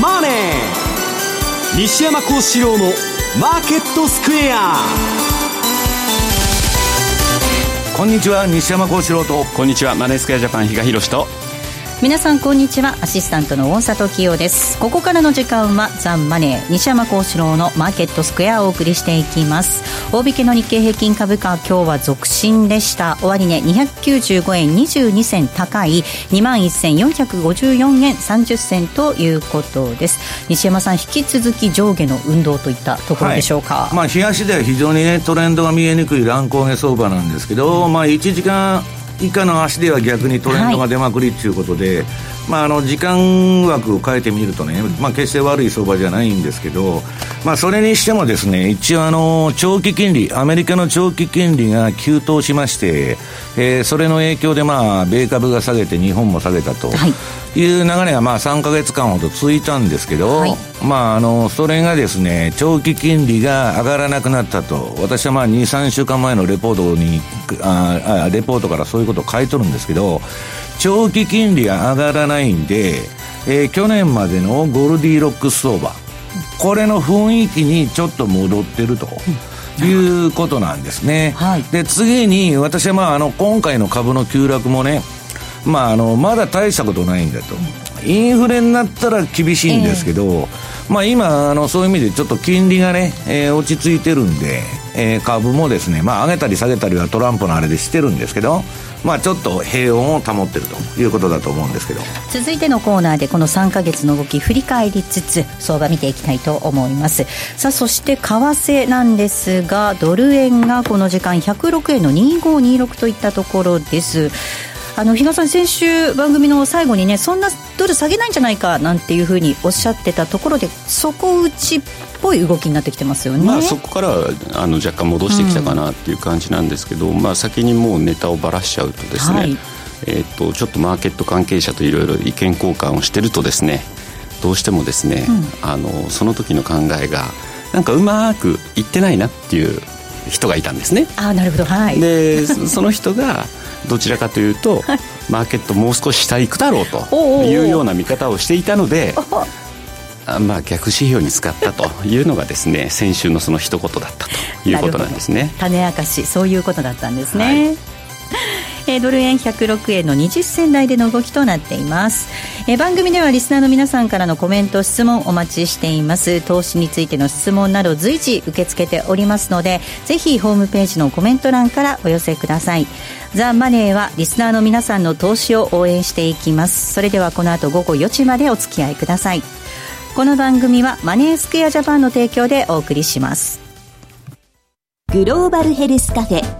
マネー」西山幸四郎の「マーケットスクエア」こんにちは西山幸四郎と。こんにちはマネースクエアジャパン比嘉宏と皆さんこんにちは。アシスタントの大里清です。ここからの時間はザンマネー西山幸四郎のマーケットスクエアをお送りしていきます。大引けの日経平均株価今日は続伸でした。終値、ね、295円22銭高い2万1454円30銭ということです。西山さん引き続き上下の運動といったところでしょうか、はい、まあ日足では非常にねトレンドが見えにくい乱高下相場なんですけど、まあ1時間以下の足では逆にトレンドが出まくりっていうことで、はい、まあ、あの時間枠を変えてみるとね、まあ、決して悪い相場じゃないんですけど、まあ、それにしてもですね一応あの長期金利アメリカの長期金利が急騰しまして、えー、それの影響で、まあ、米株が下げて日本も下げたと。はいいう流れがまあ3か月間ほど続いたんですけど、はい、まあ、あのそれがですね長期金利が上がらなくなったと私はまあ23週間前のレポートにあレポートからそういうことを書いとるんですけど長期金利が上がらないんで、えー、去年までのゴルディロックス相場これの雰囲気にちょっと戻ってると。いうことなんですね。はい、で、次に、私はまあ、あの、今回の株の急落もね、まあ、あのまだ大したことないんだと、インフレになったら厳しいんですけど、えー、まあ、今あの、そういう意味でちょっと金利がね、えー、落ち着いてるんで、えー、株もですね、まあ、上げたり下げたりはトランプのあれでしてるんですけど、まあ、ちょっと平穏を保ってるということだと思うんですけど。続いてのコーナーでこの3か月の動き振り返りつつ相場見ていきたいと思います。さあそして為替なんですがドル円がこの時間106円の2526といったところですあの比嘉さん、先週番組の最後にねそんなドル下げないんじゃないかなんていうふうにおっしゃってたところで底打ちっぽい動きになってきてますよね、まあ、そこからあの若干戻してきたかなっていう感じなんですけど、うん、まあ、先にもうネタをばらしちゃうとですね、はい、えーと、ちょっとマーケット関係者といろいろ意見交換をしてるとですねどうしてもですね、うん、あのその時の考えがなんかうまくいってないなっていう人がいたんですね。あなるほど、はい、で その人がどちらかというと、はい、マーケットもう少し下行くだろうというような見方をしていたのでまあ、逆指標に使ったというのがですね先週のその一言だったということなんですね。種明かしそういうことだったんですね、はいえ、ドル円106円の20銭台での動きとなっています、え、番組ではリスナーの皆さんからのコメント質問お待ちしています。投資についての質問など随時受け付けておりますのでぜひホームページのコメント欄からお寄せください。ザ・マネーはリスナーの皆さんの投資を応援していきます。それではこの後午後4時までお付き合いください。この番組はマネースクエアジャパンの提供でお送りします。グローバルヘルスカフェ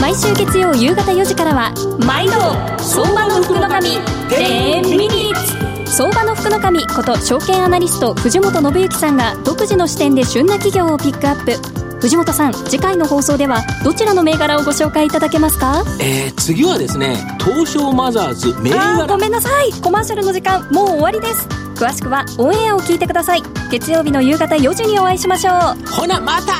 毎週月曜夕方4時からは毎度相場の福の神10ミニッツ相場の福の神こと証券アナリスト藤本信之さんが独自の視点で旬な企業をピックアップ。藤本さん次回の放送ではどちらの銘柄をご紹介いただけますか？えー、次はですね東証マザーズ銘柄。ごめんなさい。コマーシャルの時間もう終わりです。詳しくはオンエアを聞いてください。月曜日の夕方4時にお会いしましょう。ほなまた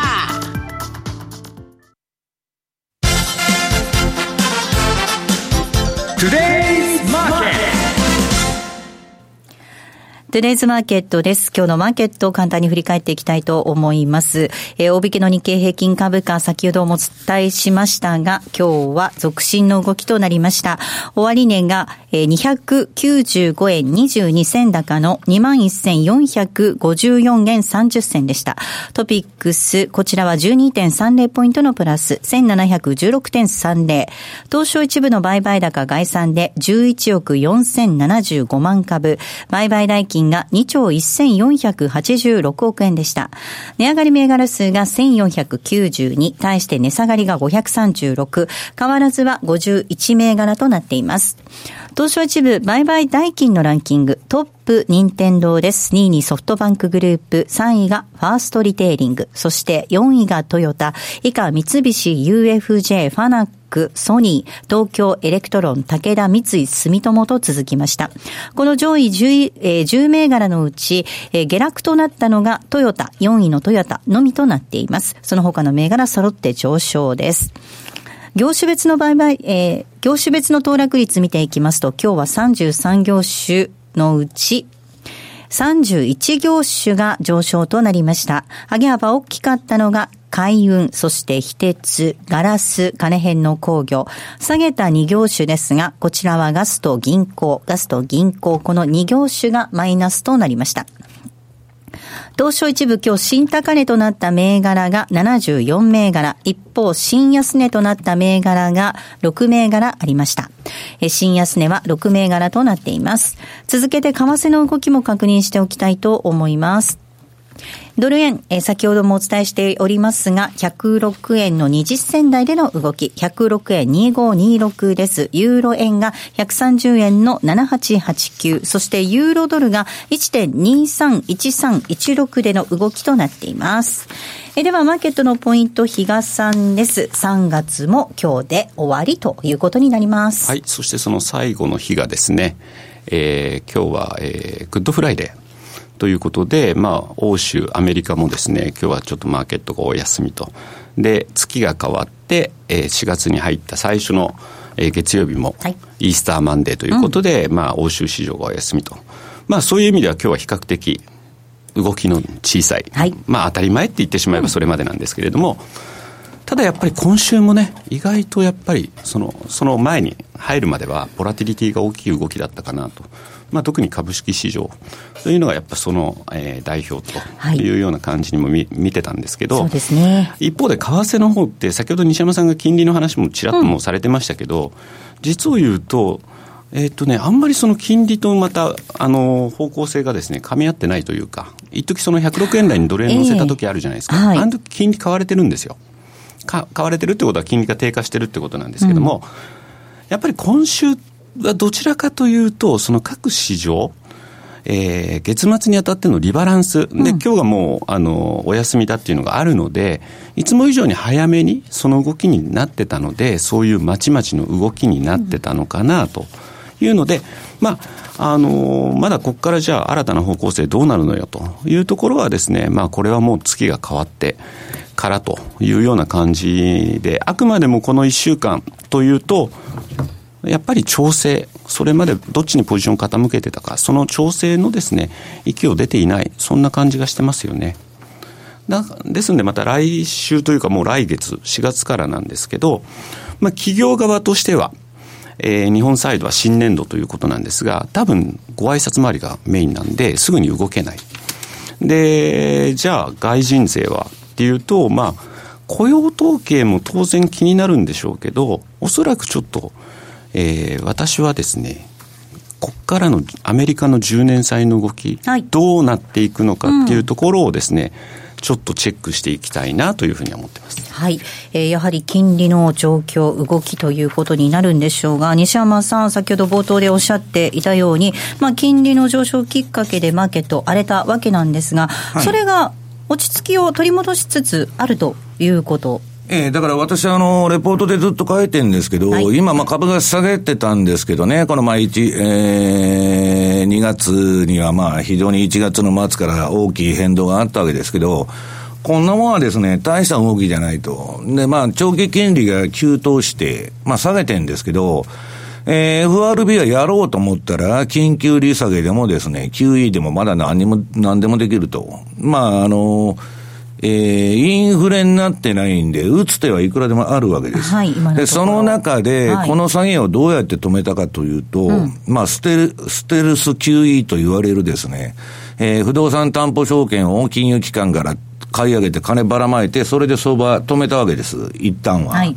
トゥデイズマーケットです。今日のマーケットを簡単に振り返っていきたいと思います。えー、大引けの日経平均株価、先ほどもお伝えしましたが、今日は続伸の動きとなりました。終値が、えー、295円22銭高の21,454円30銭でした。トピックス、こちらは12.30ポイントのプラス、1716.30。東証一部の売買高概算で11億4075万株。売買代金金が2兆1486億円でした。値上がり銘柄数が1492、対して値下がりが536、変わらずは51銘柄となっています。東証一部売買代金のランキング、トッププ、任天堂です。2位にソフトバンクグループ、3位がファーストリテイリング、そして4位がトヨタ、以下三菱 UFJ、ファナック、ソニー、東京エレクトロン、武田、三井、住友と続きました。この上位 10,、えー、10銘柄のうち、えー、下落となったのがトヨタ、4位のトヨタのみとなっています。その他の銘柄揃って上昇です。業種別の売買、えー、業種別の騰落率見ていきますと、今日は33業種のうち、31業種が上昇となりました。上げ幅大きかったのが海運、そして非鉄、ガラス、金編の工業。下げた2業種ですが、こちらはガスと銀行、ガスと銀行、この2業種がマイナスとなりました。東証一部今日新高値となった銘柄が74銘柄、一方新安値となった銘柄が6銘柄ありました。新安値は6銘柄となっています。続けて為替の動きも確認しておきたいと思います。ドル円、えー、先ほどもお伝えしておりますが、106円の20銭台での動き、106円2526です。ユーロ円が130円の7889、そしてユーロドルが1.231316での動きとなっています。えでは、マーケットのポイント、比嘉さんです。3月も今日で終わりということになります。はい、そしてその最後の日がですね、えー、今日は、えー、グッドフライデー。ということで、まあ、欧州、アメリカもですね、今日はちょっとマーケットがお休みと。で、月が変わって、えー、4月に入った最初の、えー、月曜日も、イースターマンデーということで、うん、まあ、欧州市場がお休みと。まあ、そういう意味では今日は比較的、動きの小さい。はい、まあ、当たり前って言ってしまえばそれまでなんですけれども、ただやっぱり今週もね、意外とやっぱりその、その前に入るまでは、ボラティリティが大きい動きだったかなと。まあ、特に株式市場というのがやっぱその、えー、代表とい。うような感じにも見,、見てたんですけど、そうですね、一方で為替の方って先ほど西山さんが金利の話もちらっともされてましたけど、うん、実を言うとえっとね、あんまりその金利とまた、あの、方向性がですね、噛み合ってないというか、一時その106円台にドル円乗せた時あるじゃないですか。えーはい、あの時金利買われてるんですよ。買われてるってことは金利が低下してるってことなんですけども、うん、やっぱり今週はどちらかというと、その各市場、えー、月末にあたってのリバランス、で、今日がもう、あの、お休みだっていうのがあるので、いつも以上に早めにその動きになってたので、そういうまちまちの動きになってたのかなというので、まあ、あのまだここからじゃあ新たな方向性どうなるのよというところはですね、まあ、これはもう月が変わってからというような感じで、あくまでもこの1週間というと、やっぱり調整、それまでどっちにポジション傾けてたか、その調整のですね、息を出ていない、そんな感じがしてますよね。だですので、また来週というかもう来月、4月からなんですけど、まあ、企業側としては、えー、日本サイドは新年度ということなんですが、多分ご挨拶回りがメインなんで、すぐに動けない。で、じゃあ外人税はっていうと、まあ、雇用統計も当然気になるんでしょうけど、おそらくちょっと、えー、私はですね、ここからのアメリカの10年債の動き、はい、どうなっていくのかっていうところをですね、うん、ちょっとチェックしていきたいなというふうに思ってます。はい。えー、やはり金利の状況、動きということになるんでしょうが、西山さん、先ほど冒頭でおっしゃっていたように、まあ、金利の上昇きっかけでマーケット荒れたわけなんですが、はい、それが落ち着きを取り戻しつつあるということええー、だから私、あの、レポートでずっと書いてるんですけど、はい、今、まあ、株が下げてたんですけどね、この、まあ、1、えー、2月には、まあ、非常に1月の末から大きい変動があったわけですけど、こんなもんはですね、大した動きじゃないと。で、まあ、長期金利が急騰して、まあ、下げてんですけど、えー、FRB はやろうと思ったら、緊急利下げでもですね、QE でもまだ何にも、何でもできると。まあ、あのーえー、インフレになってないんで、打つ手はいくらでもあるわけです。はい、で、その中で、この下げをどうやって止めたかというと、まあ、ステル、ステルス QE と言われるですね、えー、不動産担保証券を金融機関から買い上げて金ばらまいて、それで相場止めたわけです、一旦は。はい、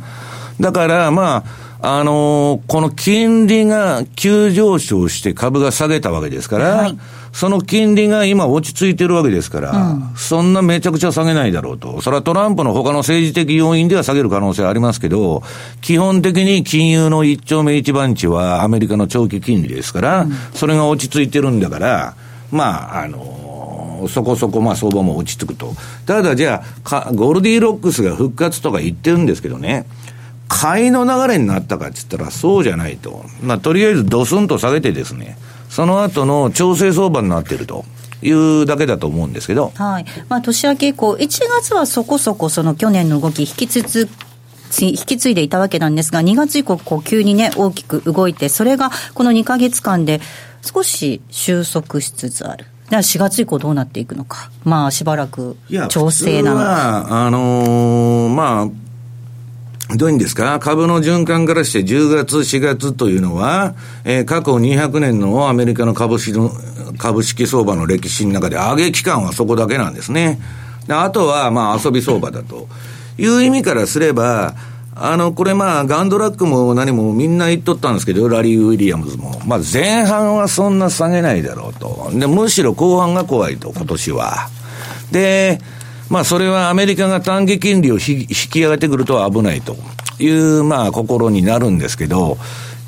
だから、まあ、あのー、この金利が急上昇して株が下げたわけですから、はい、その金利が今落ち着いてるわけですから、うん、そんなめちゃくちゃ下げないだろうと。それはトランプの他の政治的要因では下げる可能性はありますけど、基本的に金融の一丁目一番地はアメリカの長期金利ですから、うん、それが落ち着いてるんだから、まあ、あのそこそこまあ相場も落ち着くと。ただじゃあ、ゴールディロックスが復活とか言ってるんですけどね、買いの流れになったかって言ったらそうじゃないと。まあ、とりあえずドスンと下げてですね、その後の調整相場になってると。いうだけだと思うんですけど。はい。まあ、年明け以降、1月はそこそこその去年の動き引き続引き継いでいたわけなんですが、2月以降、こう急にね、大きく動いて、それがこの2か月間で少し収束しつつある。だから4月以降どうなっていくのか。まあ、しばらく調整なのか。あのー、まあ、どういうんですか？株の循環からして10月、4月というのは、えー、過去200年のアメリカの株式の、株式相場の歴史の中で上げ期間はそこだけなんですね。であとは、まあ遊び相場だという意味からすれば、あの、これまあ、ガンドラックも何もみんな言っとったんですけど、ラリー・ウィリアムズも。まあ、前半はそんな下げないだろうと。で、むしろ後半が怖いと、今年は。で、まあ、それはアメリカが短期金利を引き上げてくると危ないという、まあ、心になるんですけど、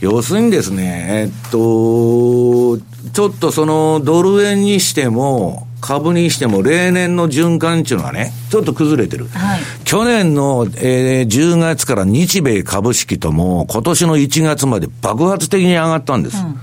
要するにですね、えっと、ちょっとそのドル円にしても、株にしても例年の循環っていうのはね、ちょっと崩れてる。はい、去年の、えー、10月から日米株式とも今年の1月まで爆発的に上がったんです。うん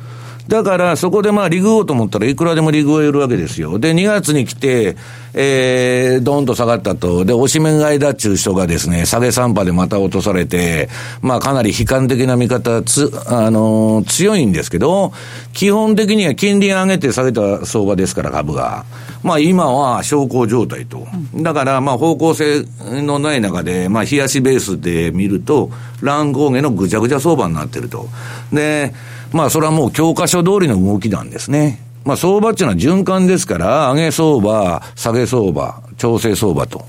だから、そこでまあ、リグおうと思ったらいくらでもリグを得るわけですよ。で、2月に来て、えー、ドーンと下がったと。で、押し面買いだっちゅう人がですね、下げ3波でまた落とされて、まあ、かなり悲観的な見方つ、あのー、強いんですけど、基本的には金利上げて下げた相場ですから、株が。まあ、今は小康状態と。だから、まあ、方向性のない中で、まあ、冷やしベースで見ると、乱高下のぐちゃぐちゃ相場になってると。で、まあそれはもう教科書通りの動きなんですね。まあ相場っていうのは循環ですから、上げ相場、下げ相場、調整相場と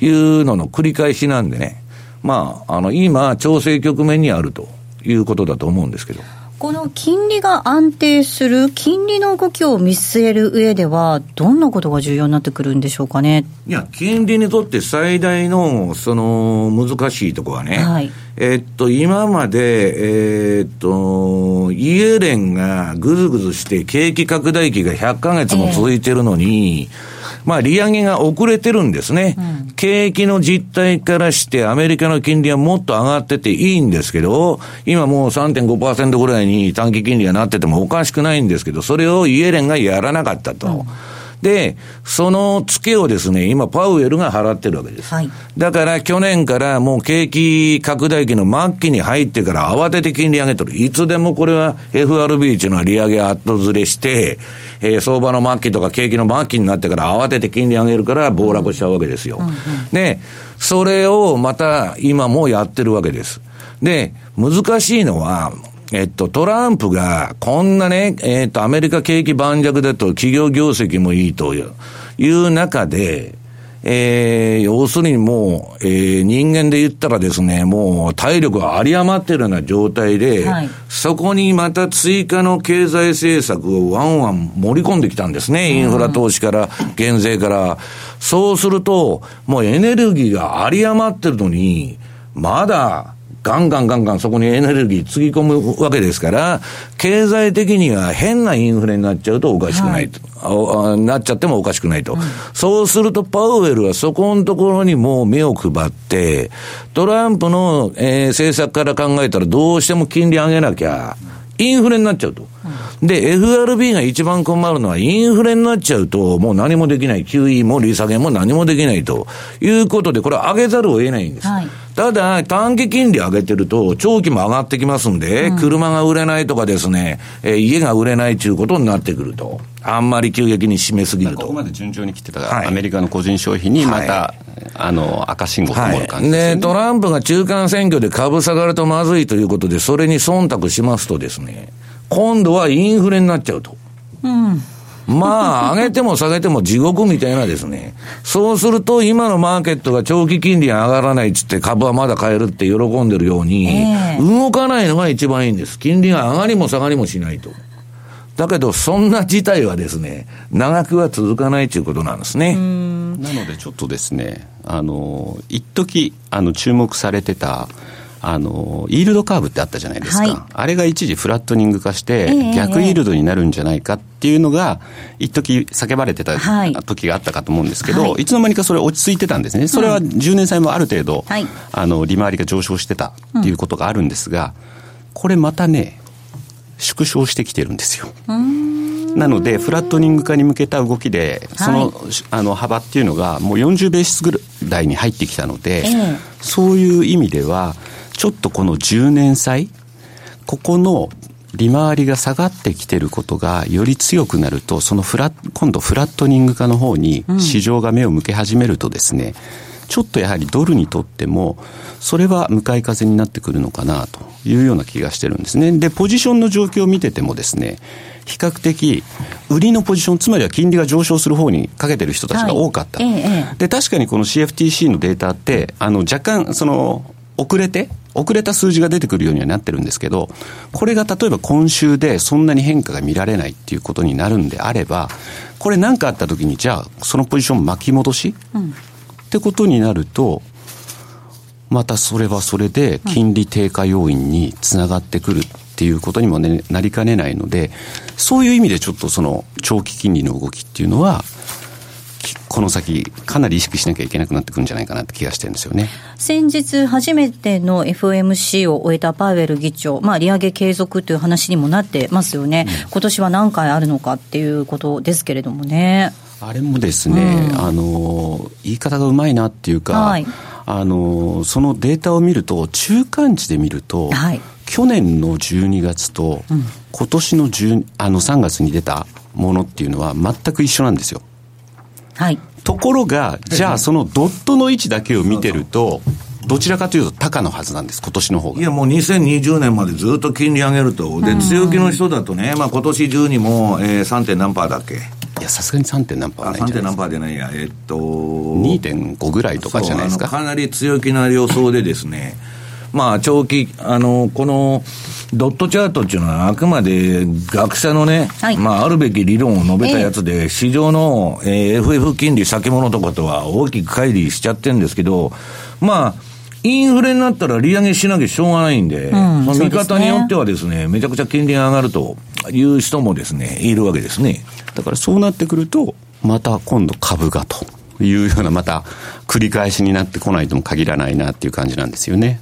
いうのの繰り返しなんでね。まあ、あの、今、調整局面にあるということだと思うんですけど。この金利が安定する、金利の動きを見据える上では、どんなことが重要になってくるんでしょうかね？いや、金利にとって最大の、その、難しいところはね、はい、えっと、今まで、えー、っと、イエレンがぐずぐずして景気拡大期が100ヶ月も続いてるのに、えーまあ、利上げが遅れてるんですね。うん、景気の実態からしてアメリカの金利はもっと上がってていいんですけど、今もう3.5%ぐらいに短期金利がなっててもおかしくないんですけど、それをイエレンがやらなかったと。うんで、その付けをですね、今、パウエルが払ってるわけです。はい、だから去年からもう景気拡大期の末期に入ってから慌てて金利上げとる。いつでもこれは FRB っていうのは利上げ後ずれして、えー、相場の末期とか景気の末期になってから慌てて金利上げるから暴落しちゃうわけですよ。うんうん、で、それをまた今もやってるわけです。で、難しいのは、えっと、トランプが、こんなね、えっと、アメリカ景気盤石だと企業業績もいいという中で、えー、要するにもう、えー、人間で言ったらですね、もう体力が有り余ってるような状態で、はい、そこにまた追加の経済政策をワンワン盛り込んできたんですね。インフラ投資から、減税から。そうすると、もうエネルギーが有り余ってるのに、まだ、ガンガンガンガンそこにエネルギーつぎ込むわけですから、経済的には変なインフレになっちゃうとおかしくないと。はい、なっちゃってもおかしくないと。うん、そうするとパウエルはそこのところにもう目を配って、トランプの、えー、政策から考えたらどうしても金利上げなきゃ、インフレになっちゃうと。で、FRB が一番困るのは、インフレになっちゃうと、もう何もできない。QE も利下げも何もできないということで、これ上げざるを得ないんです。はいただ、短期金利上げてると、長期も上がってきますんで、うん、車が売れないとかですね、えー、家が売れないということになってくると。あんまり急激に締めすぎると。ここまで順調に来てた、アメリカの個人消費にまた、はい、あの、赤信号と思う感じですね、はい、で、トランプが中間選挙で株下がるとまずいということで、それに忖度しますとですね、今度はインフレになっちゃうと。うん。まあ、上げても下げても地獄みたいなですね。そうすると、今のマーケットが長期金利上がらないっつって株はまだ買えるって喜んでるように、えー、動かないのが一番いいんです。金利が上がりも下がりもしないと。だけど、そんな事態はですね、長くは続かないということなんですね。なので、ちょっとですね、あの、一時あの、注目されてた、あの、イールドカーブってあったじゃないですか。はい。あれが一時フラットニング化して、ええ逆イールドになるんじゃないかっていうのが、一時叫ばれてたはい。時があったかと思うんですけど、はい。い、つの間にかそれ落ち着いてたんですね。それは10年債もある程度、はい。あの、利回りが上昇してたっていうことがあるんですが、これまたね、縮小してきてるんですよ。なので、フラットニング化に向けた動きで、その,、あの幅っていうのが、もう40ベーシスぐらいに入ってきたので、ええ。そういう意味では、ちょっとこの10年債、ここの利回りが下がってきてることがより強くなると、そのフラ今度フラットニング化の方に市場が目を向け始めるとですね、ちょっとやはりドルにとっても、それは向かい風になってくるのかなというような気がしてるんですね。で、ポジションの状況を見ててもですね、比較的、売りのポジション、つまりは金利が上昇する方にかけてる人たちが多かった。はいで、確かにこの CFTC のデータって、あの、若干、その、遅れて、遅れた数字が出てくるようにはなってるんですけど、これが例えば今週でそんなに変化が見られないっていうことになるんであれば、これ何かあった時に、じゃあ、そのポジション巻き戻し、ってことになると、またそれはそれで金利低下要因につながってくるっていうことにも、ね、なりかねないので、そういう意味でちょっとその長期金利の動きっていうのは、きこの先、かなり意識しなきゃいけなくなってくるんじゃないかなって気がしてるんですよね。先日初めての FOMC を終えたパウエル議長、まあ、利上げ継続という話にもなってますよね、今年は何回あるのかっていうことですけれどもね。あれもですね、うんあの、言い方がうまいなっていうか、はいあの、そのデータを見ると、中間値で見ると、はい去年の12月と、今年の10あの3月に出たものっていうのは全く一緒なんですよ。はい。ところが、じゃあそのドットの位置だけを見てると、どちらかというと高のはずなんです、今年の方が。いや、もう2020年までずっと金利上げると。で、強気の人だとね、まあ今年中にも、えー、3. 点何パーだっけ？いや、さすがに 3. 点何パーないん3じゃないですか。パーじゃないや、えっと。2.5ぐらいとかじゃないですか。かなり強気な予想でですね、まあ、長期、あの、この、ドットチャートっていうのはあくまで学者のね、はい。まあ、あるべき理論を述べたやつで、市場の、えー FF 金利先物とかとは大きく乖離しちゃってるんですけど、まあ、インフレになったら利上げしなきゃしょうがないんで、んまあ見そうですね。方によってはですね、めちゃくちゃ金利が上がるという人もですね、いるわけですね。だからそうなってくると、また今度株がというような、また繰り返しになってこないとも限らないなっていう感じなんですよね。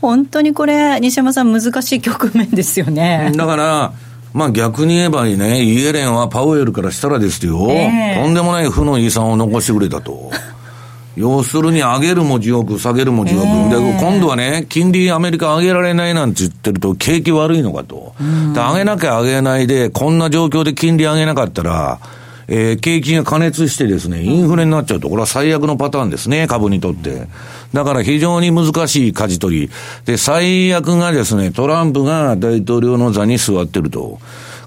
本当にこれ、西山さん、難しい局面ですよね。だから、まあ逆に言えばね、イエレンはパウエルからしたらですよ、ええとんでもない負の遺産を残してくれたと。要するに上げるも地獄、下げるも地獄。で、今度はね、金利アメリカ上げられないなんて言ってると景気悪いのかと。で上げなきゃ上げないで、こんな状況で金利上げなかったら、えー景気が過熱してですね、インフレになっちゃうと、これは最悪のパターンですね、株にとって。だから非常に難しい舵取り。で、最悪がですね、トランプが大統領の座に座ってると。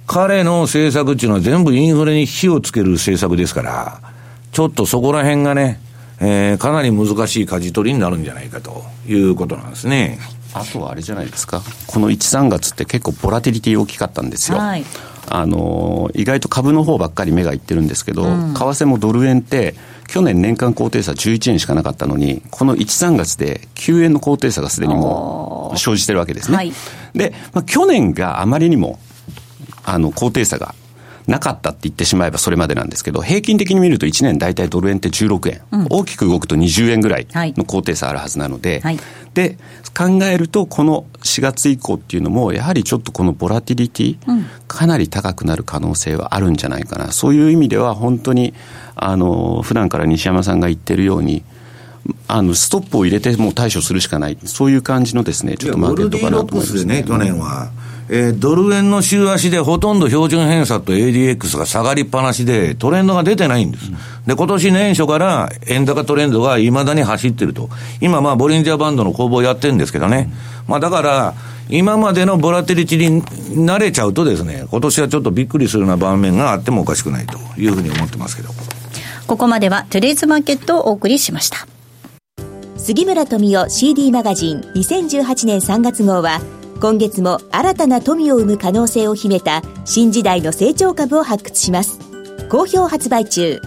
彼の政策っていうのは全部インフレに火をつける政策ですから、ちょっとそこら辺がね、えーかなり難しい舵取りになるんじゃないかということなんですね。あとはあれじゃないですか、この1、3月って結構ボラティリティ大きかったんですよ。はいあの意外と株の方ばっかり目がいってるんですけど、為替もドル円って、去年年間高低差11円しかなかったのに、この1、3月で9円の高低差がすでにもう生じてるわけですね。はい。で、まあ、去年があまりにもあの高低差がなかったって言ってしまえばそれまでなんですけど、平均的に見ると1年大体ドル円って16円、大きく動くと20円ぐらいはい。の高低差あるはずなので、はい。で、考えると、この4月以降っていうのも、やはりちょっとこのボラティリティ、かなり高くなる可能性はあるんじゃないかな。そういう意味では、本当に、あの、普段から西山さんが言ってるように、あの、ストップを入れてもう対処するしかない。そういう感じのですね、ちょっとマーケットかなと思いますスでね、去年は。えードル円の週足でほとんど標準偏差と ADX が下がりっぱなしで、トレンドが出てないんです。で、今年年初から円高トレンドが未だに走ってると。今、まあ、ボリンジャーバンドの攻防やってるんですけどね。まあ、だから、今までのボラテリティに慣れちゃうとですね、今年はちょっとびっくりするような場面があってもおかしくないというふうに思ってますけど。ここまではトゥデイズマーケットをお送りしました。杉村富夫 CD マガジン2018年3月号は今月も新たな富を生む可能性を秘めた新時代の成長株を発掘します。好評発売中。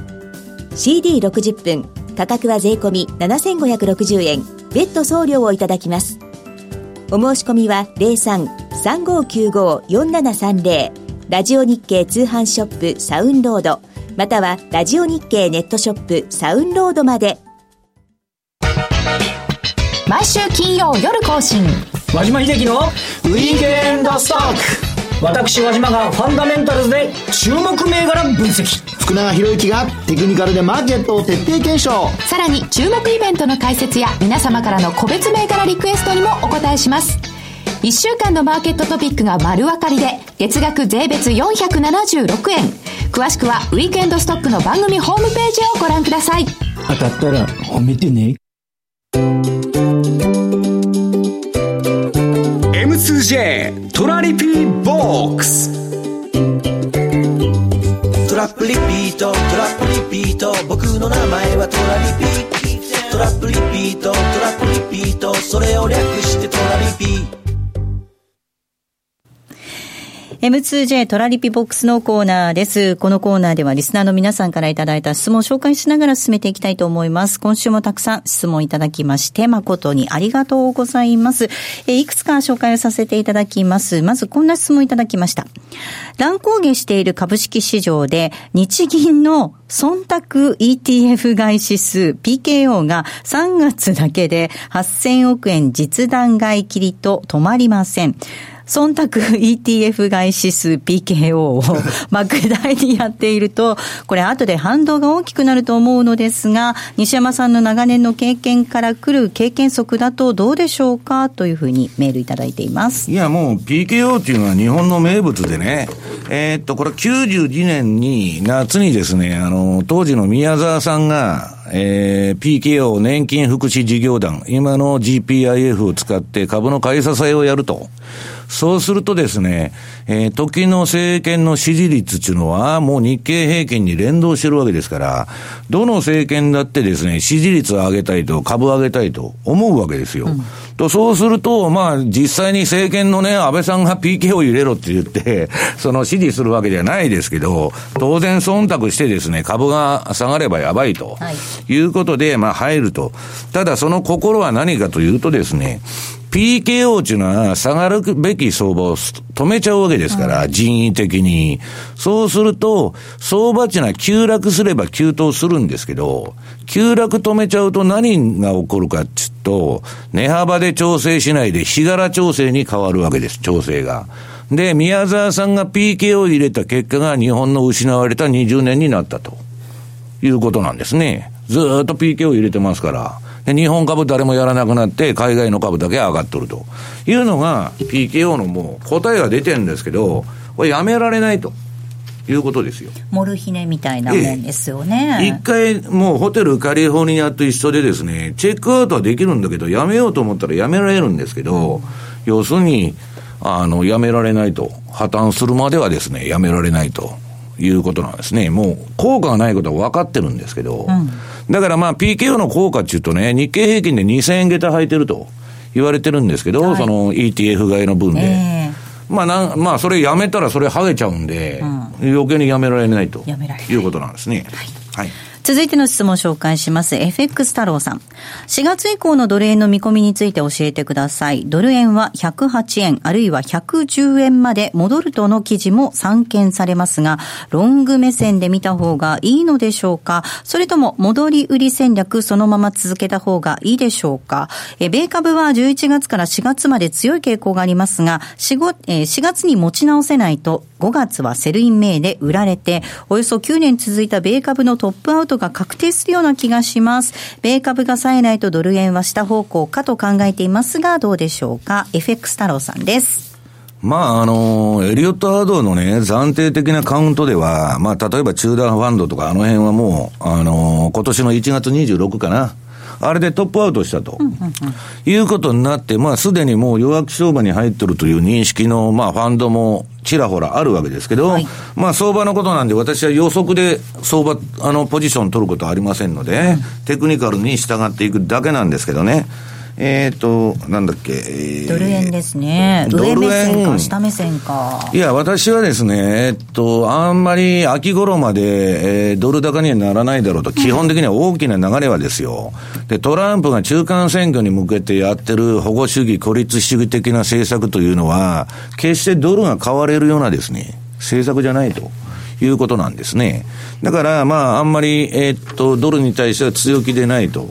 CD60 分価格は税込み7560円別途送料をいただきます。お申し込みは03-3595-4730ラジオ日経通販ショップサウンロード。またはラジオ日経ネットショップサウンロードまで。毎週金曜夜更新。和島秀樹のウィークエンドストック。私和島がファンダメンタルズで注目銘柄分析。福永博之がテクニカルでマーケットを徹底検証。さらに注目イベントの解説や皆様からの個別銘柄リクエストにもお答えします。1週間のマーケットトピックが丸分かりで月額税別476円。詳しくはウィークエンドストックの番組ホームページをご覧ください。当たったら褒めてね 2J トラリピーボックス。トラップリピートトラップリピート。僕の名前はトラリピー。トラップリピートトラップリピート。それを略してトラリピ M2J トラリピボックスのコーナーです。このコーナーではリスナーの皆さんからいただいた質問を紹介しながら進めていきたいと思います。今週もたくさん質問いただきまして、誠にありがとうございます。えいくつか紹介をさせていただきます。まずこんな質問いただきました。乱高下している株式市場で日銀の忖度 ETF 買い指数 PKO が3月だけで8000億円実弾買い切りと止まりません。忖度 ETF 買い指数 PKO を 莫大にやっていると、これ後で反動が大きくなると思うのですが、西山さんの長年の経験から来る経験則だとどうでしょうかというふうにメールいただいています。いや、もう PKO っていうのは日本の名物でね、えー、っと、これ92年に、夏にですね、あの、当時の宮沢さんが、えー、PKO 年金福祉事業団、今の GPIF を使って株の買い支えをやると。そうするとですね、えー、時の政権の支持率っていうのは、もう日経平均に連動してるわけですから、どの政権だってですね、支持率を上げたいと、株を上げたいと思うわけですよ。うん、と、そうすると、まあ、実際に政権のね、安倍さんが PK を入れろって言って、その支持するわけではないですけど、当然忖度してですね、株が下がればやばいと、い、うことで、まあ、入ると。ただ、その心は何かというとですね、PKO っていうのは下がるべき相場を止めちゃうわけですから、人為的に。そうすると、相場っていうのは急落すれば急騰するんですけど、急落止めちゃうと何が起こるかっていうと、値幅で調整しないで日柄調整に変わるわけです、調整が。で、宮沢さんが PK を入れた結果が日本の失われた20年になったということなんですね。ずっと PK を入れてますから。日本株誰もやらなくなって、海外の株だけ上がっとるというのが、PKO のもう答えが出てるんですけど、これやめられないと。いうことですよ。モルヒネみたいなもんですよね。一回、もうホテルカリフォルニアと一緒でですね、チェックアウトはできるんだけど、やめようと思ったらやめられるんですけど、うん、要するに、あの、やめられないと。破綻するまではですね、やめられないということなんですね。もう、効果がないことは分かってるんですけど、うん。だからまあ PKO の効果っていうとね、日経平均で2000円下駄履いてると言われてるんですけど、はい、その ETF 買いの分で。えー、まあなん、まあそれやめたらそれ剥げちゃうんで、うん、余計にやめられないと。いうことなんですね。はい、はい続いての質問を紹介します。FX 太郎さん。4月以降のドル円の見込みについて教えてください。ドル円は108円、あるいは110円まで戻るとの記事も散見されますが、ロング目線で見た方がいいのでしょうか？それとも戻り売り戦略そのまま続けた方がいいでしょうか？え米株は11月から4月まで強い傾向がありますが、4, 4月に持ち直せないと5月は Sell in May で売られて、およそ9年続いた米株のトップアウトが確定するような気がします。米株が冴えないとドル円は下方向かと考えていますが、どうでしょうか ?FX 太郎さんです。まあ、あの、エリオット・ハードのね、暫定的なカウントでは、まあ、例えば中断ファンドとかあの辺はもう、あの、今年の1月26かな。あれでトップアウトしたと、いうことになって、まあ、すでにもう弱気相場に入ってるという認識の、まあ、ファンドもちらほらあるわけですけど、はい、まあ、相場のことなんで、私は予測で相場、あの、ポジション取ることはありませんので、うん、テクニカルに従っていくだけなんですけどね。えっ、ー、と、なんだっけ、えー、ドル円ですね。上目線か、下目線か。いや、私はですね、えっと、あんまり秋頃まで、えー、ドル高にはならないだろうと、基本的には大きな流れはですよ。で、トランプが中間選挙に向けてやってる保護主義、孤立主義的な政策というのは、決してドルが買われるようなですね、政策じゃないと。いうことなんですね。だから、まあ、あんまり、えー、っと、ドルに対しては強気でないと。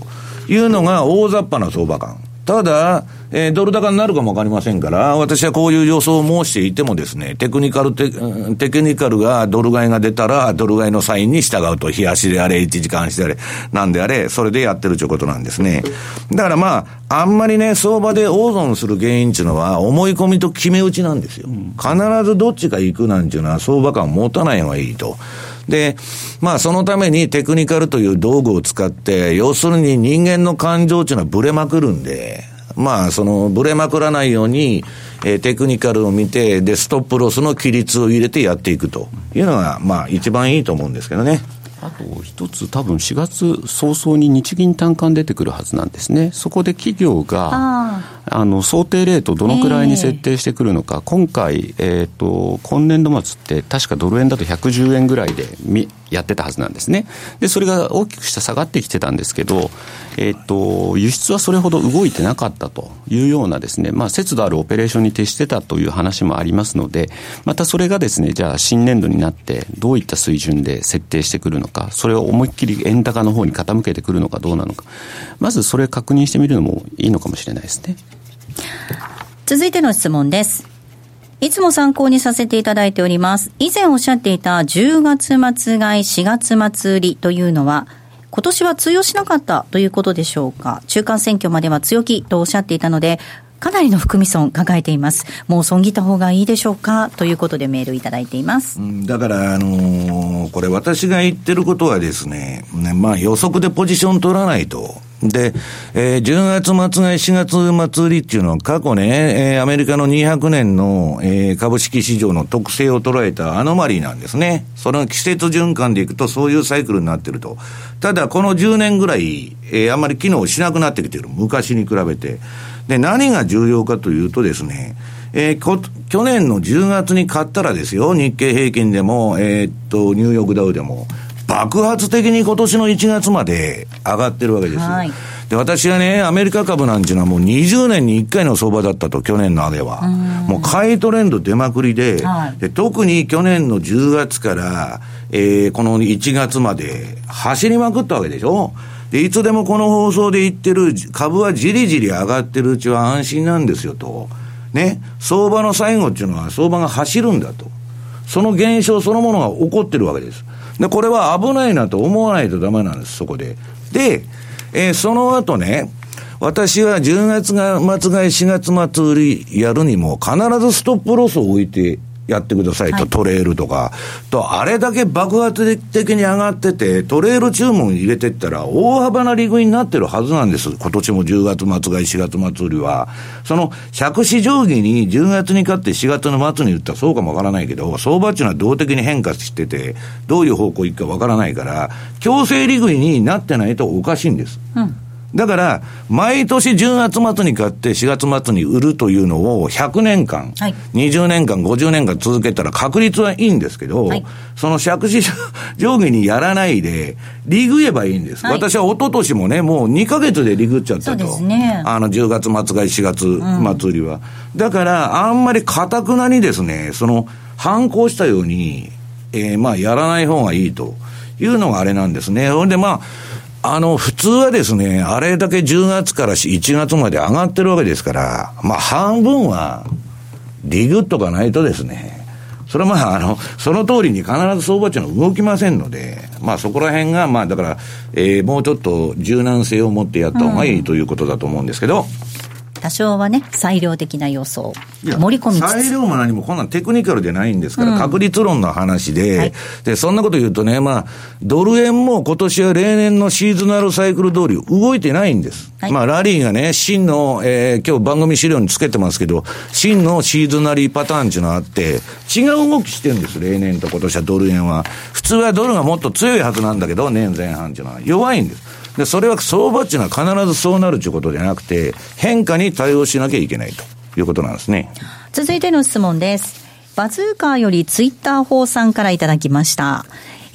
いうのが大雑把な相場感。ただ、えー、ドル高になるかもわかりませんから、私はこういう予想を申していてもですね、テクニカルテ、テクニカルがドル買いが出たら、ドル買いのサインに従うと、日足であれ、1時間足であれ、なんであれ、それでやってるということなんですね。だからまあ、あんまりね、相場で大損する原因っていうのは、思い込みと決め打ちなんですよ。必ずどっちか行くなんていうのは、相場感を持たない方がいいと。で、まあそのためにテクニカルという道具を使って、要するに人間の感情っていうのはブレまくるんで、まあそのブレまくらないように、えー、テクニカルを見て、で、ストップロスの規律を入れてやっていくと。いうのが、まあ一番いいと思うんですけどね。あと一つ、多分4月早々に日銀単価出てくるはずなんですね、そこで企業があの想定レート、どのくらいに設定してくるのか、えー、今回、えーと、今年度末って、確かドル円だと110円ぐらいでみやってたはずなんですね。で、それが大きくして下がってきてたんですけど、えっ、ー、と、輸出はそれほど動いてなかったというようなですね、まあ、節度あるオペレーションに徹してたという話もありますので、またそれがですね、じゃあ新年度になってどういった水準で設定してくるのか、それを思いっきり円高の方に傾けてくるのかどうなのか、まずそれ確認してみるのもいいのかもしれないですね。続いての質問です。いつも参考にさせていただいております。以前おっしゃっていた10月末買い、4月末売りというのは、今年は通用しなかったということでしょうか？中間選挙までは強気とおっしゃっていたので、かなりの含み損抱えています。もう損切った方がいいでしょうか？ということでメールいただいています。だから、あのー、これ私が言ってることはですね、ねまあ予測でポジション取らないと。で、えー、10月末が4月末売りっていうのは過去ね、えー、アメリカの200年の、えー、株式市場の特性を捉えたアノマリーなんですね。その季節循環でいくとそういうサイクルになってると。ただこの10年ぐらい、えー、あんまり機能しなくなってきてる。昔に比べて。で、何が重要かというとですね、えー、こ去年の10月に買ったらですよ、日経平均でも、えー、っと、ニューヨークダウでも、爆発的に今年の1月まで上がってるわけです。はい、で、私はね、アメリカ株なんていうのはもう20年に1回の相場だったと、去年の上げは。もう買いトレンド出まくりではい、で、特に去年の10月から、えー、この1月まで走りまくったわけでしょ。で、いつでもこの放送で言ってる株はじりじり上がってるうちは安心なんですよと。ね。相場の最後っていうのは相場が走るんだと。その現象そのものが起こってるわけです。で、これは危ないなと思わないとダメなんです、そこで。で、えー、その後ね、私は10月が末買い4月末売りやるにも必ずストップロスを置いてやってくださいと、はい、トレールとか。と、あれだけ爆発的に上がってて、トレール注文入れてったら、大幅な利食いになってるはずなんです。今年も10月末買い、4月末売りは。その、100市定規に10月に買って4月の末に売ったらそうかもわからないけど、相場っていうのは動的に変化してて、どういう方向行くかわからないから、強制利食いになってないとおかしいんです。うんだから、毎年10月末に買って4月末に売るというのを100年間、はい、20年間、50年間続けたら確率はいいんですけど、はい、その借子上下にやらないで、リグえばいいんです。はい、私は一昨年もね、もう2ヶ月でリグっちゃったと。ね、あの、10月末買い4月末売りは。うん、だから、あんまり堅くなにですね、その、反抗したように、えー、まあ、やらない方がいいというのがあれなんですね。ほんで、まあ、あの、普通はですね、あれだけ10月から1月まで上がってるわけですから、まあ半分は、リグっとかないとですね、それはまあ、あの、その通りに必ず相場値の動きませんので、まあそこら辺が、まあだから、えー、もうちょっと柔軟性を持ってやった方がいいということだと思うんですけど、多少はね、裁量的な予想、盛り込みつつ裁量も何も、こんなんテクニカルでないんですから、うん、確率論の話で、はい、で、そんなこと言うとね、まあ、ドル円も今年は例年のシーズナルサイクル通り動いてないんです。はい、まあ、ラリーがね、真の、えー、今日番組資料につけてますけど、真のシーズナリーパターンっていうのがあって、違う動きしてるんです、例年と今年はドル円は。普通はドルがもっと強いはずなんだけど、年前半っていうのは弱いんです。で、それは相場っていうのは必ずそうなるということじゃなくて、変化に対応しなきゃいけないということなんですね。続いての質問です。バズーカーよりツイッター法さんからいただきました。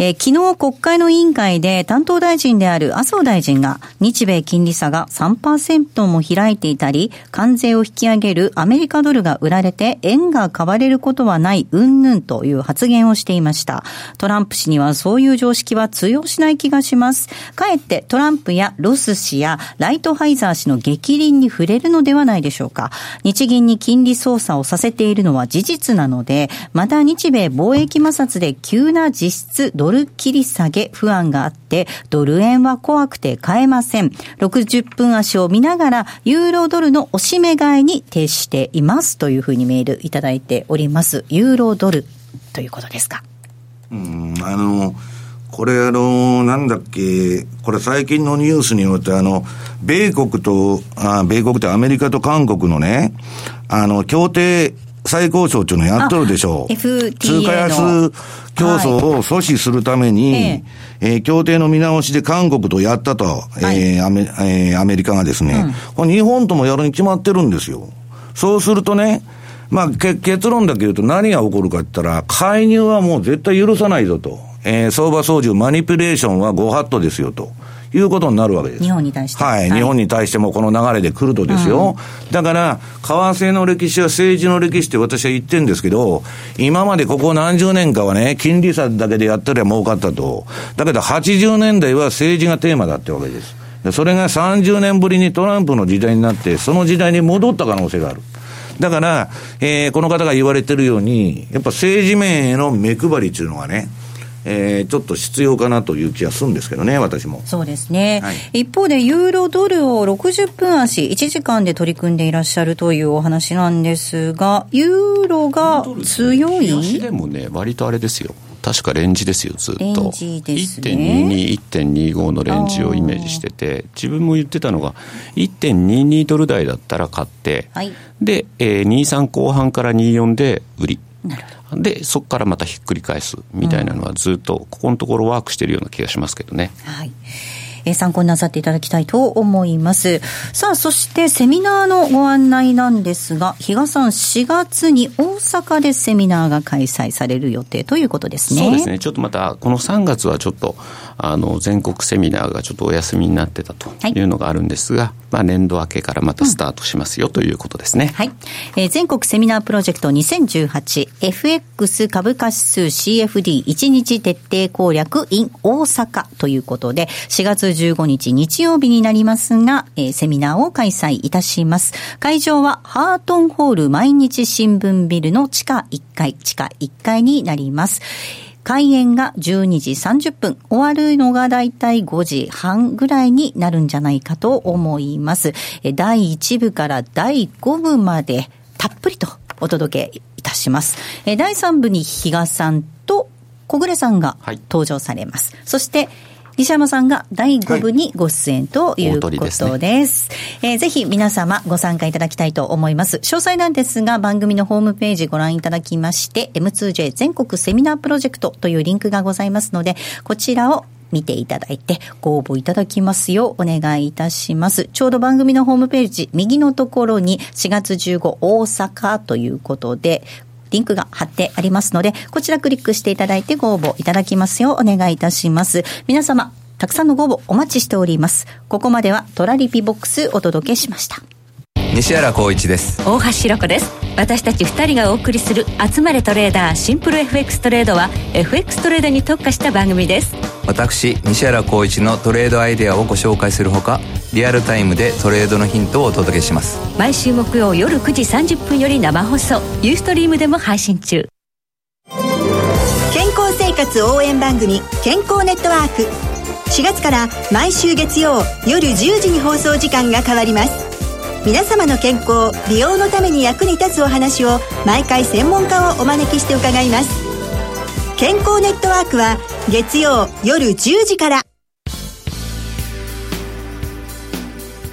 えー、昨日国会の委員会で担当大臣である麻生大臣が日米金利差が3%も開いていたり、関税を引き上げるアメリカドルが売られて円が買われることはないうんぬんという発言をしていました。トランプ氏にはそういう常識は通用しない気がします。かえってトランプやロス氏やライトハイザー氏の激鱗に触れるのではないでしょうか。日銀に金利操作をさせているのは事実なので、また日米貿易摩擦で急な実質ドル切り下げ不安があって、ドル円は怖くて買えません。60分足を見ながら、ユーロドルの押し目買いに徹していますというふうにメールいただいております。ユーロドルということですか？うん、あの、これあの、なんだっけ、これ最近のニュースによってあの、米国と、あ米国ってアメリカと韓国のね、あの、協定最高賞っていうのやっとるでしょう。通貨安競争を阻止するために、はい、えー、協定の見直しで韓国とやったと、はい、えー、アメえー、アメリカがですね、うん、これ日本ともやるに決まってるんですよ。そうするとね、まあ、け結論だけ言うと何が起こるかって言ったら、介入はもう絶対許さないぞと。えー、相場操縦、マニピュレーションはご法度ですよと。いうことになるわけです。日本に対して。はい。はい、日本に対してもこの流れで来るとですよ。うん、だから、為替の歴史は政治の歴史って私は言ってるんですけど、今までここ何十年かはね、金利差だけでやったら儲かったと。だけど80年代は政治がテーマだってわけです。それが30年ぶりにトランプの時代になって、その時代に戻った可能性がある。だから、えー、この方が言われてるように、やっぱ政治面への目配りっていうのはね、えー、ちょっと必要かなという気がするんですけどね、私も。そうですね。はい、一方で、ユーロドルを60分足、1時間で取り組んでいらっしゃるというお話なんですが、ユーロが強い？足でもね、割とあれですよ。確かレンジですよ、ずっと。レンジですね。1.22、1.25のレンジをイメージしてて、自分も言ってたのが、1.22ドル台だったら買って、はい、で、えー、23後半から24で売り。なるほど。で、そこからまたひっくり返すみたいなのはずっとここのところワークしてるような気がしますけどね。はい。え参考になさっていただきたいと思います。さあ、そしてセミナーのご案内なんですが、比嘉さん、4月に大阪でセミナーが開催される予定ということですね。そうですね。ちょっとまた、この3月はちょっと、あの、全国セミナーがちょっとお休みになってたというのがあるんですが、はい、まあ、年度明けからまたスタートしますよ、ということですね。はい。えー、全国セミナープロジェクト 2018FX 株価指数 CFD1 日徹底攻略 in 大阪ということで、4月15日日曜日になりますが、えー、セミナーを開催いたします。会場はハートンホール毎日新聞ビルの地下1階、地下1階になります。開演が12時30分、終わるのがだいたい5時半ぐらいになるんじゃないかと思います。第1部から第5部までたっぷりとお届けいたします。第3部に比嘉さんと小暮さんが登場されます。はい、そして、西山さんが第5部にご出演ということです。はい、ですね、えー、ぜひ皆様ご参加いただきたいと思います。詳細なんですが番組のホームページご覧いただきまして M2J 全国セミナープロジェクトというリンクがございますのでこちらを見ていただいてご応募いただきますようお願いいたします。ちょうど番組のホームページ右のところに4月15大阪ということでリンクが貼ってありますので、こちらクリックしていただいてご応募いただきますようお願いいたします。皆様、たくさんのご応募お待ちしております。ここまではトラリピボックスお届けしました。西原光一です大橋ろ子です私たち2人がお送りする「集まれトレーダーシンプル FX トレード」は FX トレードに特化した番組です。私西原光一のトレードアイデアをご紹介するほかリアルタイムでトレードのヒントをお届けします。毎週木曜夜9時30分より生放送ユーストリームでも配信中。健康生活応援番組「健康ネットワーク」4月から毎週月曜夜10時に放送時間が変わります皆様の健康美容のために役に立つお話を毎回専門家をお招きして伺います。健康ネットワークは月曜夜10時から。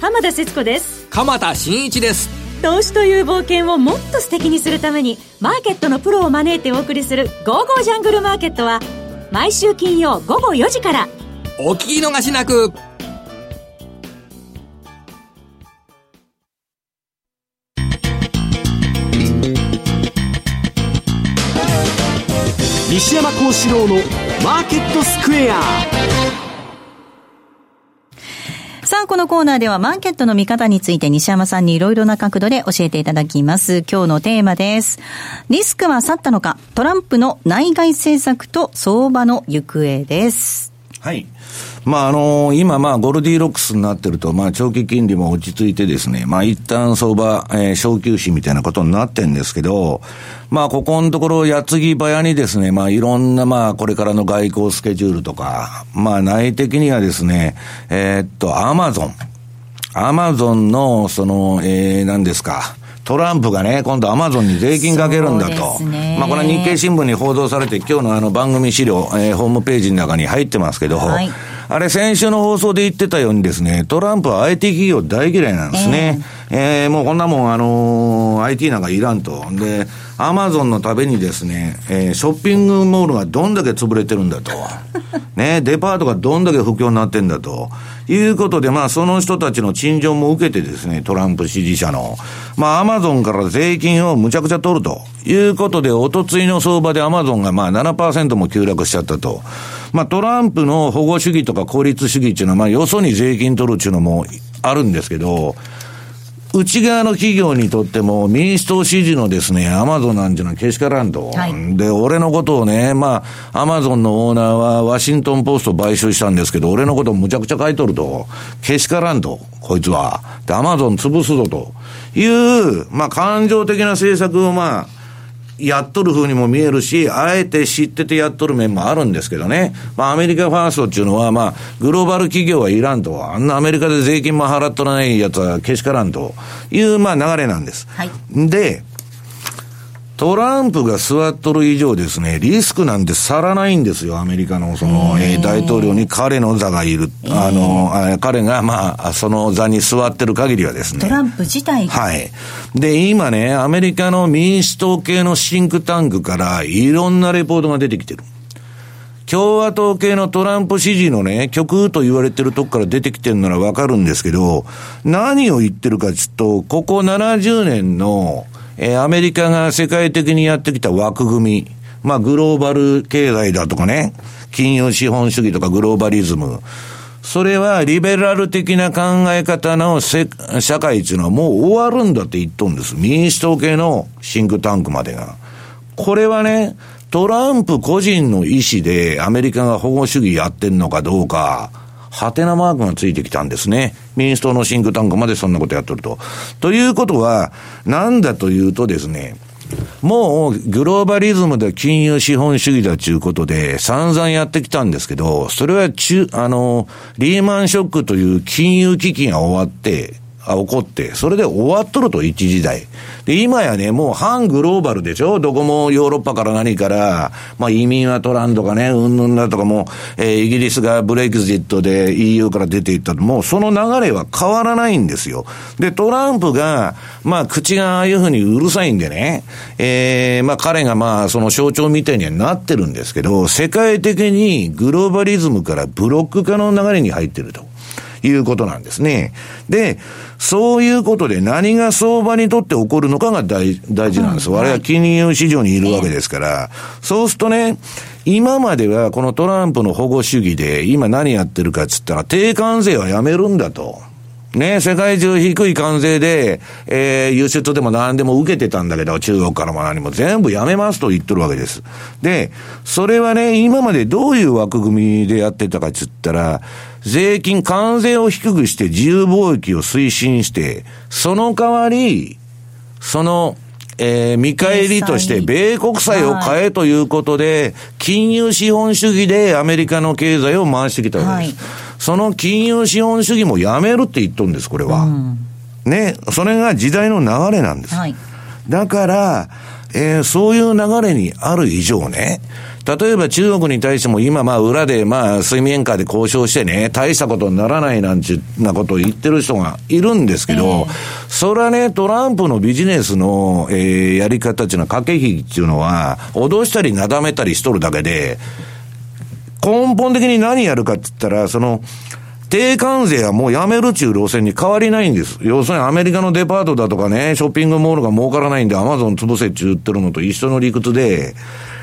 浜田節子です。鎌田新一です。投資という冒険をもっと素敵にするためにマーケットのプロを招いてお送りする「ゴーゴージャングルマーケット」は毎週金曜午後4時から。お聞き逃しなく山幸四郎のマーケットスクエアさあ、このコーナーではマーケットの見方について西山さんにいろいろな角度で教えていただきます。今日のテーマです。リスクは去ったのか？トランプの内外政策と相場の行方です。はい。まあ、あの今、まあ、ゴルディロックスになってると、まあ、長期金利も落ち着いてですね、まあ、一旦相場、えー、小休止みたいなことになってんですけど、まあ、ここのところ、矢継ぎ早にですね、まあ、いろんな、まあ、これからの外交スケジュールとか、まあ、内的にはですね、えー、っと、アマゾン。アマゾンの、その、えー、何ですか。トランプがね、今度アマゾンに税金かけるんだと。まあこれは日経新聞に報道されて、今日のあの番組資料、えー、ホームページの中に入ってますけど、はい、あれ先週の放送で言ってたようにですね、トランプは IT 企業大嫌いなんですね。えー、えー、もうこんなもんあのー、IT なんかいらんと。で、アマゾンのためにですね、えー、ショッピングモールがどんだけ潰れてるんだと。ね、デパートがどんだけ不況になってんだと。いうことで、まあ、その人たちの陳情も受けてですね、トランプ支持者の。まあ、アマゾンから税金をむちゃくちゃ取るということで、おとついの相場でアマゾンがまあ7%も急落しちゃったと。まあ、トランプの保護主義とか孤立主義っていうのは、まあ、よそに税金取るっていうのもあるんですけど、内側の企業にとっても民主党支持のですね、アマゾンなんていうのはけしからんと。はい、で、俺のことをね、まあ、アマゾンのオーナーはワシントンポスト買収したんですけど、俺のことをむちゃくちゃ書いとると。けしからんと、こいつは。で、アマゾン潰すぞという、まあ、感情的な政策をまあ、やっとる風にも見えるし、あえて知っててやっとる面もあるんですけどね。まあアメリカファーストっていうのは、まあ、グローバル企業はいらんと。あんなアメリカで税金も払っとらないやつはけしからんという、まあ流れなんです。はい、で、トランプが座っとる以上ですね、リスクなんて去らないんですよ、アメリカのその、えー、大統領に彼の座がいる。あの、あ彼がまあ、その座に座ってる限りはですね。トランプ自体はい。で、今ね、アメリカの民主党系のシンクタンクからいろんなレポートが出てきてる。共和党系のトランプ支持のね、極右と言われてるとこから出てきてるならわかるんですけど、何を言ってるかちょっと、ここ70年の、えー、アメリカが世界的にやってきた枠組み、まあ、グローバル経済だとかね、金融資本主義とかグローバリズム、それはリベラル的な考え方の社会っていうのはもう終わるんだって言っとんです。民主党系のシンクタンクまでが。これはね、トランプ個人の意思でアメリカが保護主義やってんのかどうか、ハテナマークがついてきたんですね。民主党のシンクタンクまでそんなことやっとると。ということは、なんだというとですね、もう、グローバリズムで金融資本主義だということで、散々やってきたんですけど、それは中、あの、リーマンショックという金融危機が終わって、あ、起こって、それで終わっとると、一時代。で、今やね、もう反グローバルでしょ？どこもヨーロッパから何から、まあ移民は取らんとかね、うんぬんだとかも、えー、イギリスがブレイクジットで EU から出ていったともうその流れは変わらないんですよ。で、トランプが、まあ口がああいうふうにうるさいんでね、えー、まあ彼がまあその象徴みたいにはなってるんですけど、世界的にグローバリズムからブロック化の流れに入ってると。いうことなんですね。で、そういうことで何が相場にとって起こるのかが大大事なんです。我々は金融市場にいるわけですから、そうするとね、今まではこのトランプの保護主義で今何やってるかっつったら低関税はやめるんだと。ね、世界中低い関税で、えー、輸出でも何でも受けてたんだけど、中国からも何も全部やめますと言ってるわけです。で、それはね、今までどういう枠組みでやってたかっつったら、税金、関税を低くして自由貿易を推進して、その代わり、その、えー、見返りとして、米国債を買えということで、金融資本主義でアメリカの経済を回してきたわけです。はい、その金融資本主義もやめるって言っとるんです、これは。うん、ね、それが時代の流れなんです。はい、だから、えー、そういう流れにある以上ね、例えば中国に対しても今まあ裏でまあ水面下で交渉してね、大したことにならないなんちゅうなことを言ってる人がいるんですけど、えー、それはね、トランプのビジネスの、えー、やり方っていうのは駆け引きっていうのは、脅したりなだめたりしとるだけで、根本的に何やるかって言ったら、その、低関税はもうやめるっちゅう路線に変わりないんです。要するにアメリカのデパートだとかね、ショッピングモールが儲からないんでアマゾン潰せっちゅう言ってるのと一緒の理屈で、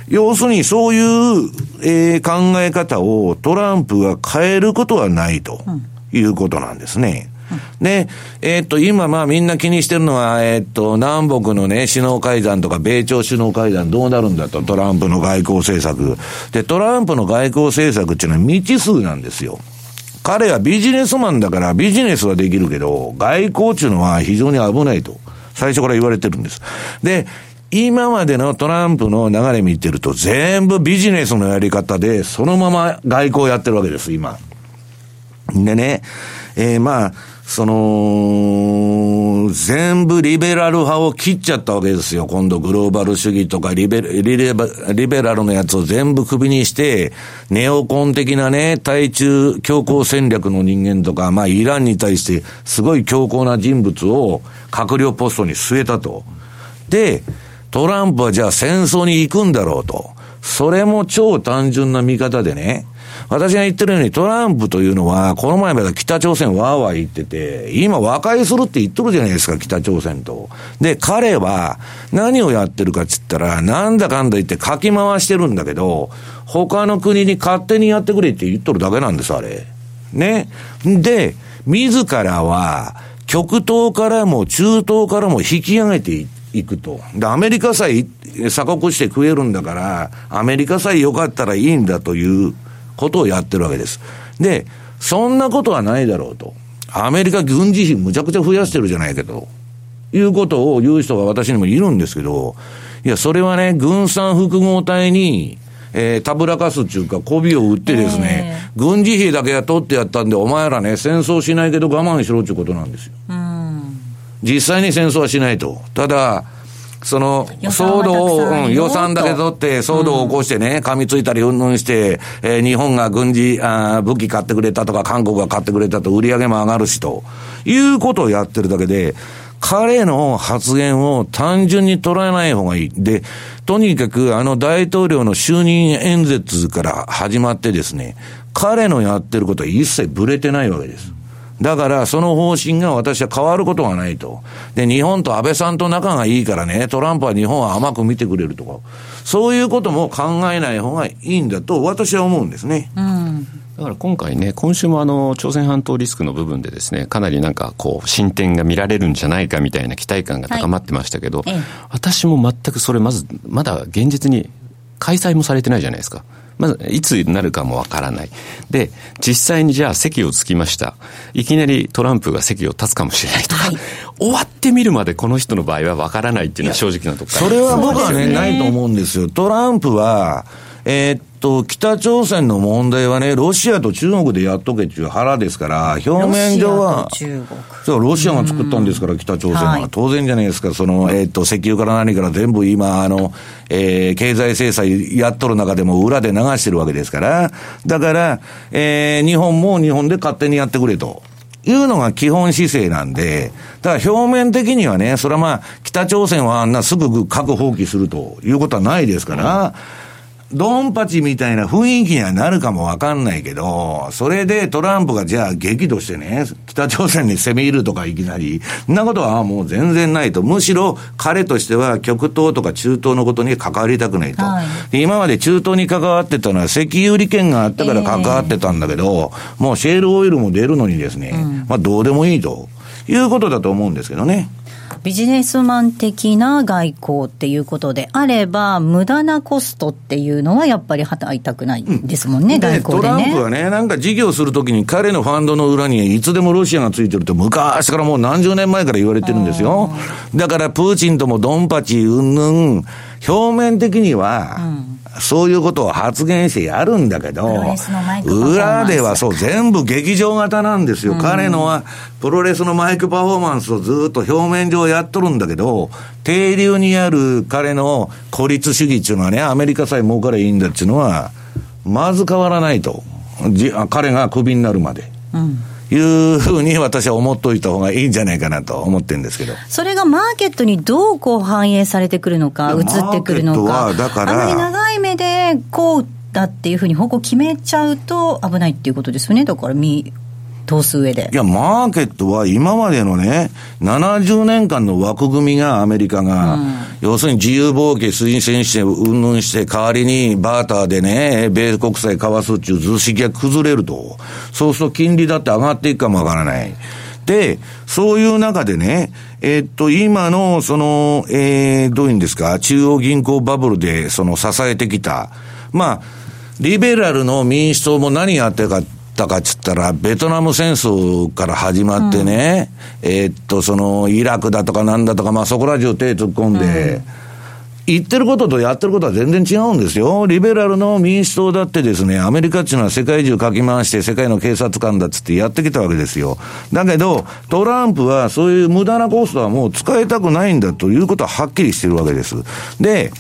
要するにそういう、えー、考え方をトランプが変えることはないということなんですね。で、えー、っと、今まあみんな気にしてるのは、えー、っと、南北のね、首脳会談とか米朝首脳会談どうなるんだと、トランプの外交政策。で、トランプの外交政策っていうのは未知数なんですよ。彼はビジネスマンだからビジネスはできるけど、外交っていうのは非常に危ないと。最初から言われてるんです。で、今までのトランプの流れ見てると、全部ビジネスのやり方で、そのまま外交やってるわけです、今。でね、えー、まあ、その、全部リベラル派を切っちゃったわけですよ。今度グローバル主義とかリベリベラルのやつを全部首にして、ネオコン的なね、対中強硬戦略の人間とか、まあイランに対してすごい強硬な人物を閣僚ポストに据えたと。で、トランプはじゃあ戦争に行くんだろうと。それも超単純な見方でね、私が言ってるようにトランプというのは、この前まで北朝鮮わーわー言ってて、今和解するって言っとるじゃないですか、北朝鮮と。で、彼は何をやってるかっつったら、なんだかんだ言ってかき回してるんだけど、他の国に勝手にやってくれって言っとるだけなんです、あれ。ね。で、自らは、極東からも中東からも引き上げていっいくと。で、アメリカさえ鎖国して食えるんだから、アメリカさえ良かったらいいんだということをやってるわけです。で、そんなことはないだろうと。アメリカ軍事費むちゃくちゃ増やしてるじゃないけど、いうことを言う人が私にもいるんですけど、いや、それはね、軍産複合体に、えー、たぶらかすっていうか、媚びを売ってですね、えー、軍事費だけ雇ってやったんで、お前らね、戦争しないけど我慢しろっていうことなんですよ。実際に戦争はしないと。ただ、その、騒動を、うん、予算だけ取って、騒動を起こしてね、噛みついたりうんぬんして、えー、日本が軍事あ、武器買ってくれたとか、韓国が買ってくれたと、売り上げも上がるしと、いうことをやってるだけで、彼の発言を単純に捉えない方がいい。で、とにかくあの大統領の就任演説から始まってですね、彼のやってることは一切ブレてないわけです。だから、その方針が私は変わることがないと。で、日本と安倍さんと仲がいいからね、トランプは日本は甘く見てくれるとか、そういうことも考えない方がいいんだと、私は思うんですね。うんだから今回ね、今週もあの、朝鮮半島リスクの部分でですね、かなりなんかこう、進展が見られるんじゃないかみたいな期待感が高まってましたけど、はい、私も全くそれまず、まだ現実に開催もされてないじゃないですか。まず、いつになるかもわからない。で、実際にじゃあ席をつきました。いきなりトランプが席を立つかもしれないとか、はい、終わってみるまでこの人の場合はわからないっていうのは正直なところそれは僕はね、ないと思うんですよ。トランプは、えー、っと、北朝鮮の問題はね、ロシアと中国でやっとけっていう腹ですから、表面上は、そう、ロシアが作ったんですから、北朝鮮は、はい。当然じゃないですか、その、えー、っと、石油から何から全部今、あの、えー、経済制裁やっとる中でも裏で流してるわけですから、だから、えー、日本も日本で勝手にやってくれと。いうのが基本姿勢なんで、だから表面的にはね、それはまあ、北朝鮮はあんなすぐ核放棄するということはないですから、うんドンパチみたいな雰囲気にはなるかもわかんないけど、それでトランプがじゃあ激怒してね、北朝鮮に攻め入るとかいきなり、そんなことはもう全然ないと。むしろ彼としては極東とか中東のことに関わりたくないと。はい、今まで中東に関わってたのは石油利権があったから関わってたんだけど、えー、もうシェールオイルも出るのにですね、うん、まあどうでもいいということだと思うんですけどね。ビジネスマン的な外交っていうことであれば、無駄なコストっていうのはやっぱり払いたくないですもんね、うん、外交でね。トランプはね、なんか事業するときに彼のファンドの裏にいつでもロシアがついてるって昔からもう何十年前から言われてるんですよ。だからプーチンともドンパチうんぬん、表面的には、そういうことを発言してやるんだけど、裏ではそう、全部劇場型なんですよ。うん、彼のは、プロレスのマイクパフォーマンスをずっと表面上やっとるんだけど、定流にある彼の孤立主義っていうのはね、アメリカさえ儲かれいいんだっていうのは、まず変わらないと。彼がクビになるまで。うんいうふうに私は思っといた方がいいんじゃないかなと思ってるんですけど。それがマーケットにどうこう反映されてくるのか、移ってくるのか。だから。あまり長い目でこうだっていうふうに方向決めちゃうと危ないっていうことですよね。だからみ、通す上で。いや、マーケットは今までのね、70年間の枠組みがアメリカが、うん、要するに自由貿易推薦して、うんぬんして、代わりにバーターでね、米国債為すっていう図式が崩れると。そうすると金利だって上がっていくかもわからない。で、そういう中でね、えー、っと、今の、その、えー、どういうんですか、中央銀行バブルで、その、支えてきた、まあ、リベラルの民主党も何やってるかったかっつったら、ベトナム戦争から始まってね、うん、えー、っと、その、イラクだとかなんだとか、まあそこら中手突っ込んで、うん言ってることとやってることは全然違うんですよ。リベラルの民主党だってですね、アメリカっていうのは世界中かき回して世界の警察官だっつってやってきたわけですよ。だけど、トランプはそういう無駄なコストはもう使いたくないんだということははっきりしてるわけです。で、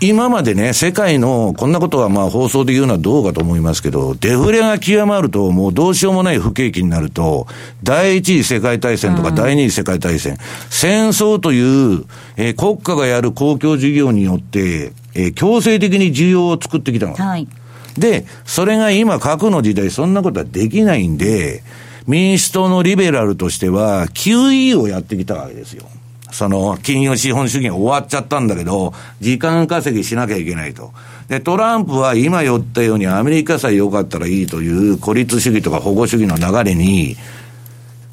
今までね、世界の、こんなことはまあ放送で言うのはどうかと思いますけど、デフレが極まると、もうどうしようもない不景気になると、第一次世界大戦とか第二次世界大戦、うん、戦争という、えー、国家がやる公共事業によって、えー、強制的に需要を作ってきたの。はい、で、それが今核の時代、そんなことはできないんで、民主党のリベラルとしては、QE をやってきたわけですよ。その、金融資本主義が終わっちゃったんだけど、時間稼ぎしなきゃいけないと。で、トランプは今言ったようにアメリカさえ良かったらいいという孤立主義とか保護主義の流れに、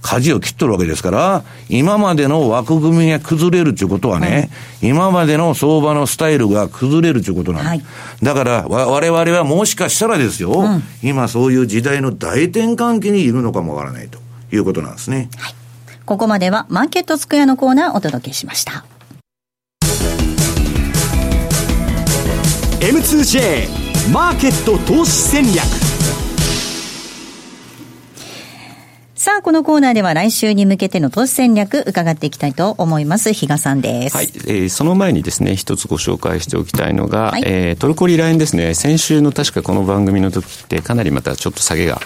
舵を切っとるわけですから、今までの枠組みが崩れるということはね、はい、今までの相場のスタイルが崩れるということなんです。はい、だから、我々はもしかしたらですよ、うん、今そういう時代の大転換期にいるのかもわからないということなんですね。はいここまではマーケットスクエアのコーナーをお届けしました。M2J マーケット投資戦略さあ、このコーナーでは来週に向けての投資戦略伺っていきたいと思います。比嘉さんです。はい。えー、その前にですね、一つご紹介しておきたいのが、はい、えー、トルコリラインですね、先週の確かこの番組の時ってかなりまたちょっと下げが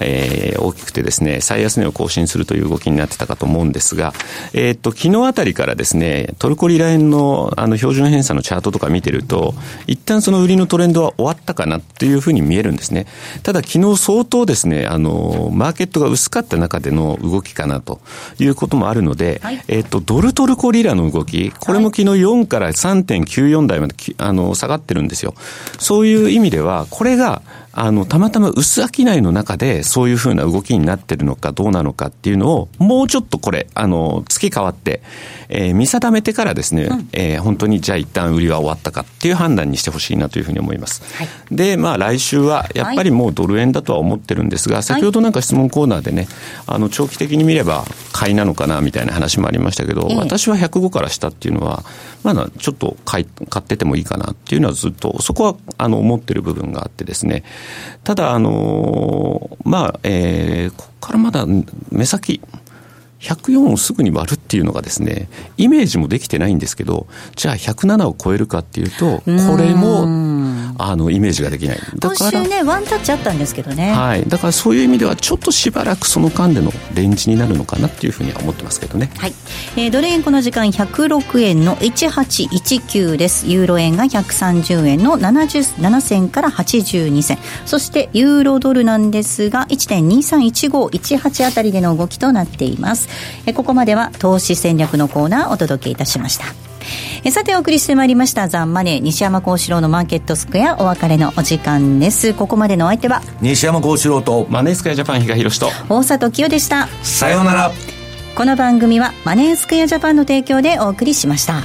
えー、大きくてですね、最安値を更新するという動きになってたかと思うんですが、えー、っと、昨日あたりからですね、トルコリラインのあの標準偏差のチャートとか見てると、一旦その売りのトレンドは終わったかなっていうふうに見えるんですね。ただ昨日相当ですね、あの、マーケットが薄かった中での動きかなということもあるので、はい、えー、っと、ドルトルコリラの動き、これも昨日4から3.94台まであの下がってるんですよ。そういう意味では、これがあの、たまたま薄商いの中でそういうふうな動きになってるのかどうなのかっていうのを、もうちょっとこれ、あの、月変わって、えー、見定めてからですね、うん、えー、本当にじゃあ一旦売りは終わったかっていう判断にしてほしいなというふうに思います。はい、で、まあ来週はやっぱりもうドル円だとは思ってるんですが、先ほどなんか質問コーナーでね、あの、長期的に見れば買いなのかなみたいな話もありましたけど、え私は105から下っていうのは、まだちょっと買い買っててもいいかなっていうのはずっと、そこはあの思ってる部分があってですね、ただ、あのまあ、えー、ここからまだ目先、104をすぐに割るっていうのがですね、イメージもできてないんですけど、じゃあ107を超えるかっていうと、これも、あの、イメージができない。だから今週ね、ワンタッチあったんですけどね。はい。だからそういう意味では、ちょっとしばらくその間でのレンジになるのかなっていうふうには思ってますけどね。はい。えー、ドル円この時間106円の1819です。ユーロ円が130円の77銭から82銭。そしてユーロドルなんですが、1.231518あたりでの動きとなっています。えここまでは投資戦略のコーナーをお届けいたしましたえさてお送りしてまいりましたザンマネー西山幸四郎のマーケットスクエアお別れのお時間です。ここまでのお相手は西山幸四郎とマネースクエアジャパン比嘉宏と大里清でした。さようなら。この番組はマネースクエアジャパンの提供でお送りしました